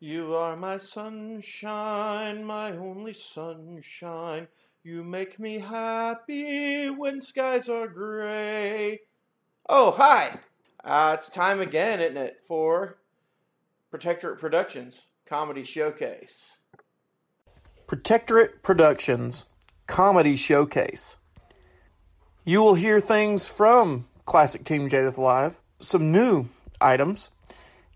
You are my sunshine, my only sunshine. You make me happy when skies are gray. Oh, hi! Uh, it's time again, isn't it, for Protectorate Productions Comedy Showcase. Protectorate Productions Comedy Showcase. You will hear things from Classic Team Jadeth Live, some new items,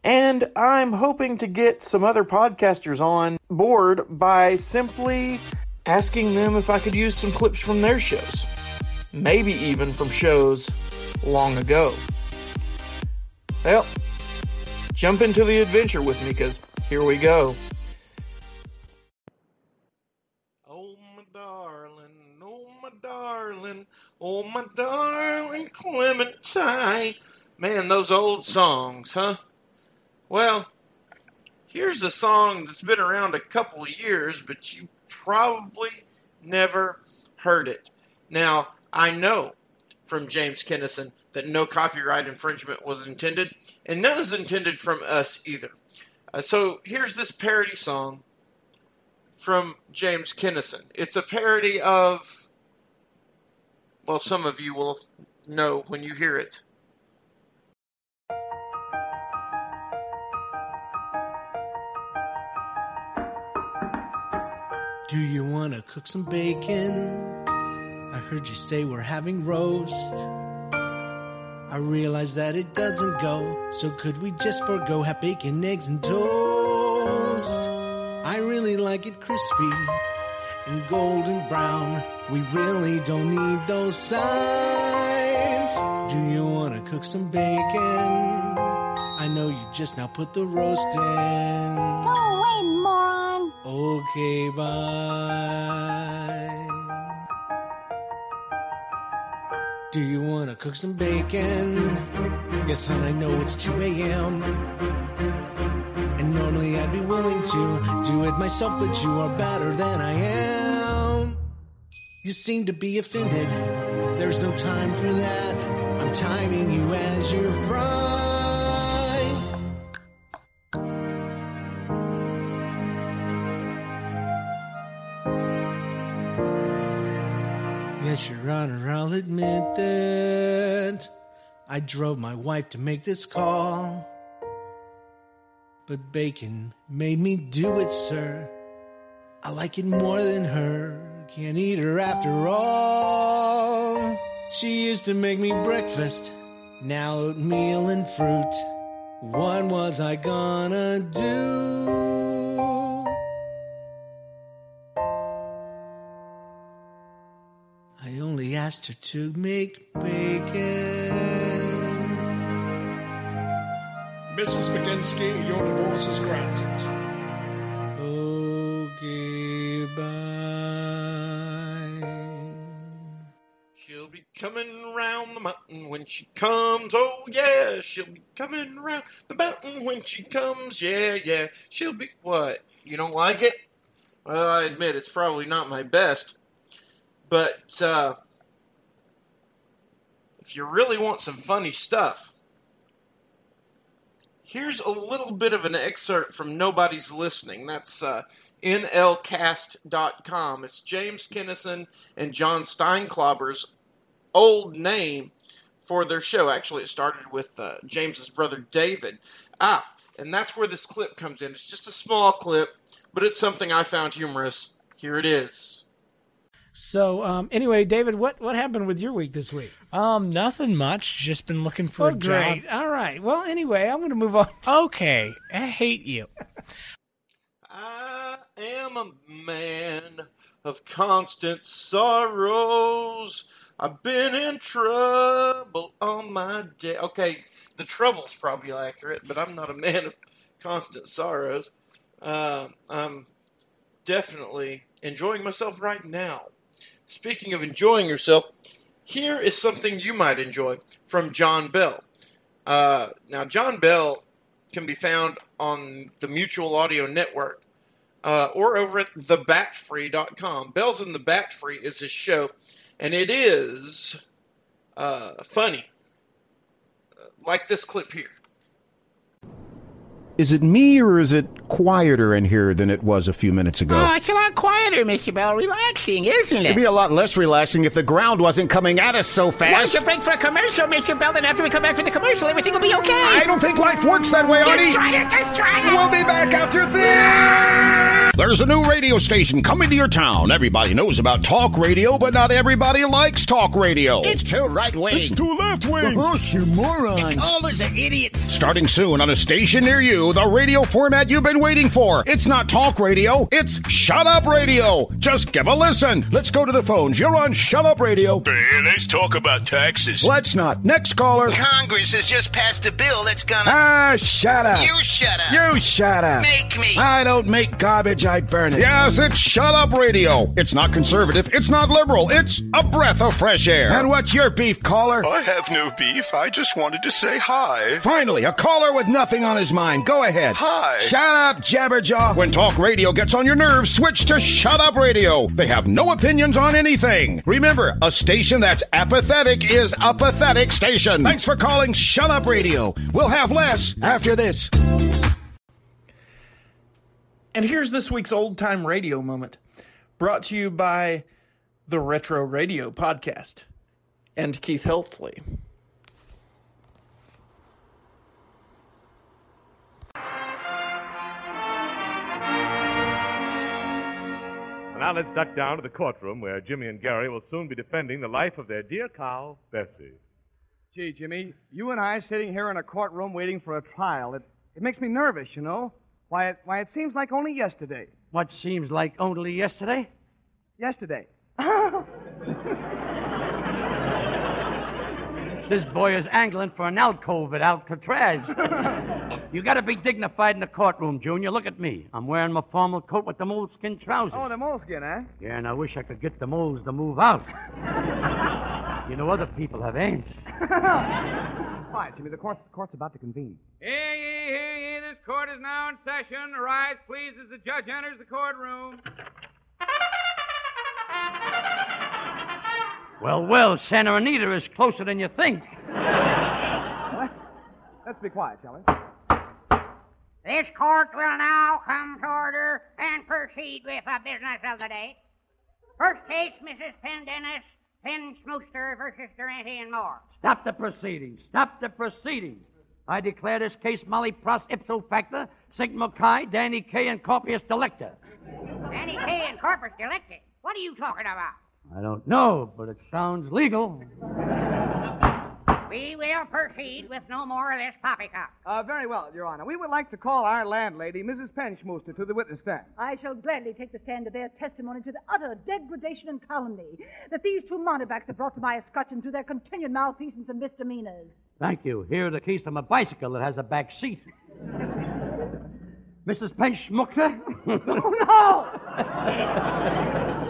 and I'm hoping to get some other podcasters on board by simply asking them if I could use some clips from their shows. Maybe even from shows long ago. Well, jump into the adventure with me because here we go. Oh, my darling, oh, my darling, oh, my darling Clementine. Man, those old songs, huh? Well, here's a song that's been around a couple of years, but you probably never heard it. Now, I know from James Kennison that no copyright infringement was intended, and none is intended from us either. Uh, so here's this parody song from James Kennison. It's a parody of, well, some of you will know when you hear it. Do you want to cook some bacon? I heard you say we're having roast. I realize that it doesn't go, so could we just forego have bacon, eggs, and toast? I really like it crispy and golden brown. We really don't need those signs. Do you want to cook some bacon? I know you just now put the roast in. Okay, bye. Do you want to cook some bacon? Yes, hon, I know it's 2 a.m. And normally I'd be willing to do it myself, but you are better than I am. You seem to be offended. There's no time for that. I'm timing you as you're. Your Honor, I'll admit that I drove my wife to make this call. But bacon made me do it, sir. I like it more than her. Can't eat her after all. She used to make me breakfast, now oatmeal and fruit. What was I gonna do? I only asked her to make bacon. Mrs. Spaghinsky, your divorce is granted. Okay, bye. She'll be coming round the mountain when she comes. Oh, yeah, she'll be coming round the mountain when she comes. Yeah, yeah, she'll be. What? You don't like it? Well, I admit it's probably not my best. But, uh, if you really want some funny stuff, here's a little bit of an excerpt from Nobody's Listening. That's uh, nlcast.com. It's James Kennison and John Steinklauber's old name for their show. Actually, it started with uh, James's brother David. Ah, and that's where this clip comes in. It's just a small clip, but it's something I found humorous. Here it is. So um, anyway, David, what what happened with your week this week? Um, nothing much. Just been looking for Oh, a job. great. All right. Well, anyway, I'm going to move on. Okay, I hate you. I am a man of constant sorrows. I've been in trouble on my day. Okay, the trouble's probably accurate, but I'm not a man of constant sorrows. Um I'm definitely enjoying myself right now. Speaking of enjoying yourself, here is something you might enjoy from John Bell. Uh, now, John Bell can be found on the Mutual Audio Network uh, or over at thebatfree.com. Bells in the Bat Free is his show, and it is uh, funny. Like this clip here. Is it me or is it quieter in here than it was a few minutes ago? Oh, it's a lot quieter, Mr. Bell. Relaxing, isn't it? It'd be a lot less relaxing if the ground wasn't coming at us so Why fast. don't you break for a commercial, Mr. Bell? Then after we come back from the commercial, everything will be okay. I don't think life works that way, Artie. Just Artie. try it. Just try it. We'll be back after this. There's a new radio station coming to your town. Everybody knows about talk radio, but not everybody likes talk radio. It's too right wing. It's too left wing. you moron. All those are idiots. Starting soon on a station near you, the radio format you've been waiting for. It's not talk radio, it's shut up radio. Just give a listen. Let's go to the phones. You're on shut up radio. Hey, let's talk about taxes. Let's not. Next caller. Congress has just passed a bill that's gonna. Ah, shut up. You shut up. You shut up. Make me. I don't make garbage, I burn it. Yes, it's Shut Up Radio. It's not conservative, it's not liberal, it's a breath of fresh air. And what's your beef, caller? I have no beef. I just wanted to say hi. Finally, a caller with nothing on his mind. Go ahead. Hi. Shut up, Jabberjaw. When talk radio gets on your nerves, switch to Shut Up Radio. They have no opinions on anything. Remember, a station that's apathetic is a pathetic station. Thanks for calling Shut Up Radio. We'll have less after this. And here's this week's old time radio moment, brought to you by the Retro Radio Podcast and Keith Helsley. Now let's duck down to the courtroom where Jimmy and Gary will soon be defending the life of their dear cow, Bessie. Gee, Jimmy, you and I sitting here in a courtroom waiting for a trial. It, it makes me nervous, you know. Why, it, why, it seems like only yesterday. What seems like only yesterday? Yesterday. This boy is angling for an alcove at Alcatraz. you gotta be dignified in the courtroom, Junior. Look at me. I'm wearing my formal coat with the moleskin trousers. Oh, the moleskin, eh? Yeah, and I wish I could get the moles to move out. you know, other people have ants. Quiet, Jimmy. The court's, the court's about to convene. Hear ye, hear ye, this court is now in session. Arise, please, as the judge enters the courtroom. Well, well, Santa Anita is closer than you think. Let's, let's be quiet, shall we? This court will now come to order and proceed with the business of the day. First case, Mrs. Pendennis, Penn Smooster versus Durante and Moore. Stop the proceedings. Stop the proceedings. I declare this case Molly Pros ipso facto, Sigma Chi, Danny K, and Corpus Delecta. Danny K. and Corpus Delected. What are you talking about? I don't know, but it sounds legal. We will proceed with no more of this poppycock. Uh, very well, Your Honor. We would like to call our landlady, Mrs. Penschmooster, to the witness stand. I shall gladly take the stand to bear testimony to the utter degradation and calumny that these two mountebanks have brought to my escutcheon through their continued malfeasance and misdemeanors. Thank you. Here are the keys to my bicycle that has a back seat. Mrs. Penschmucker? no!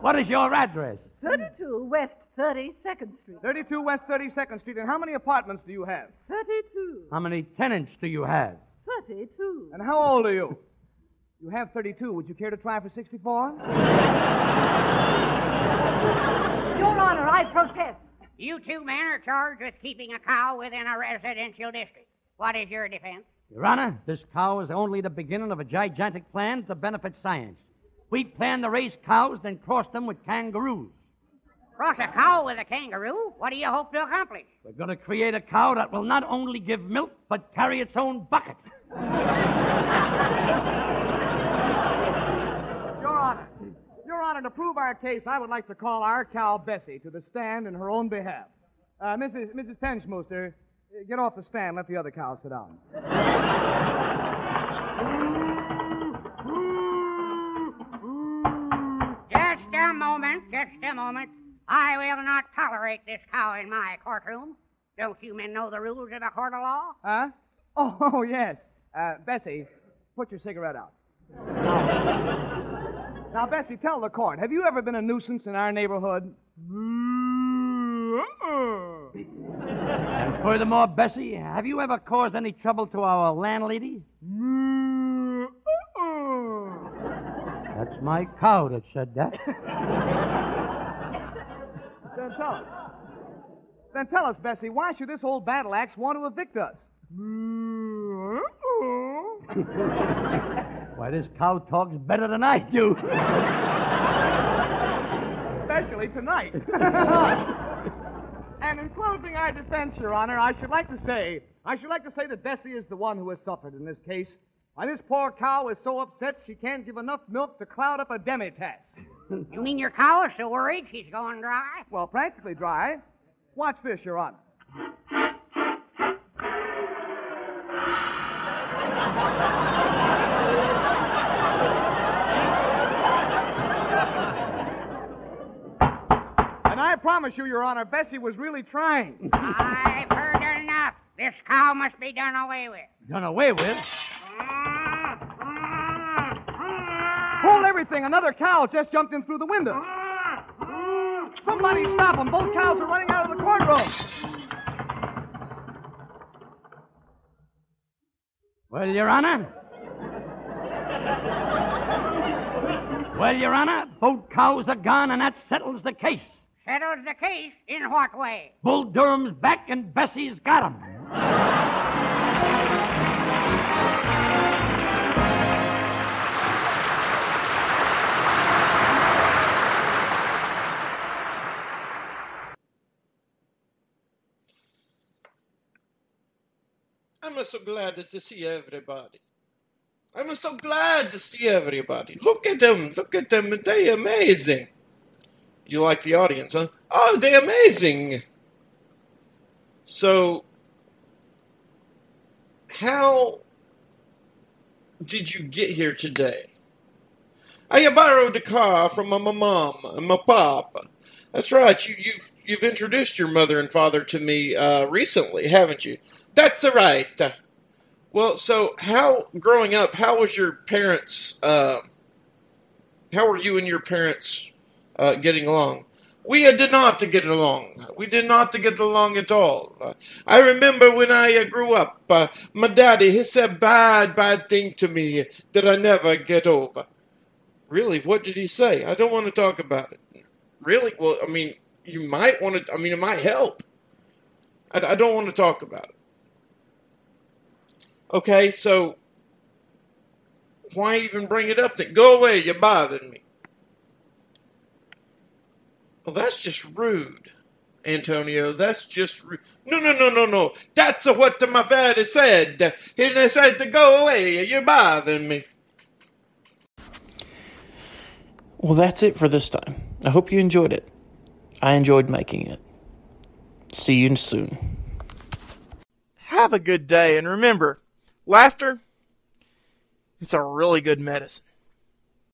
what is your address? 32 West 32nd Street. 32 West 32nd Street. And how many apartments do you have? 32. How many tenants do you have? 32. And how old are you? You have 32. Would you care to try for 64? Your Honor, I protest. You two men are charged with keeping a cow within a residential district. What is your defense? Your Honor, this cow is only the beginning of a gigantic plan to benefit science. We plan to raise cows, then cross them with kangaroos. Cross a cow with a kangaroo? What do you hope to accomplish? We're going to create a cow that will not only give milk, but carry its own bucket. Your Honor. Your Honor, to prove our case, I would like to call our cow Bessie to the stand in her own behalf. Uh, Mrs. Mrs. Penschmooster, uh, get off the stand. Let the other cows sit down. Just a moment, just a moment. I will not tolerate this cow in my courtroom. Don't you men know the rules of a court of law? Huh? Oh, oh yes. Uh, Bessie, put your cigarette out. now, Bessie, tell the court, have you ever been a nuisance in our neighborhood? And furthermore, Bessie, have you ever caused any trouble to our landlady? That's my cow that said that. Then tell us. Then tell us, Bessie, why should this old battle axe want to evict us? Why, this cow talks better than I do. Especially tonight. and in closing our defense, Your Honor, I should like to say, I should like to say that Bessie is the one who has suffered in this case. Why, this poor cow is so upset she can't give enough milk to cloud up a demi-tasse. You mean your cow is so worried she's going dry? Well, practically dry. Watch this, Your Honor. And I promise you, Your Honor, Bessie was really trying. I've heard enough. This cow must be done away with. Done away with? Hold everything! Another cow just jumped in through the window. Somebody stop them! Both cows are running out of the courtroom. Well, Your Honor. Well, Your Honor, both cows are gone, and that settles the case. Settles the case in what way? Bull Durham's back, and Bessie's got him. I'm so glad to see everybody. I'm so glad to see everybody. Look at them. Look at them. They amazing. You like the audience, huh? Oh, they amazing. So, how did you get here today? I borrowed a car from my mom and my pop. That's right. You, you've you've introduced your mother and father to me uh, recently, haven't you? That's right. Well, so how growing up? How was your parents? Uh, how were you and your parents uh, getting along? We uh, did not to get along. We did not to get along at all. I remember when I uh, grew up, uh, my daddy he said bad, bad thing to me that I never get over. Really, what did he say? I don't want to talk about it. Really? Well, I mean, you might want to. I mean, it might help. I, I don't want to talk about it. Okay, so why even bring it up then? Go away, you're bothering me. Well, that's just rude, Antonio. That's just rude. No, no, no, no, no. That's what my father said. He said to go away, you're bothering me. Well, that's it for this time. I hope you enjoyed it. I enjoyed making it. See you soon. Have a good day, and remember, laughter, it's a really good medicine.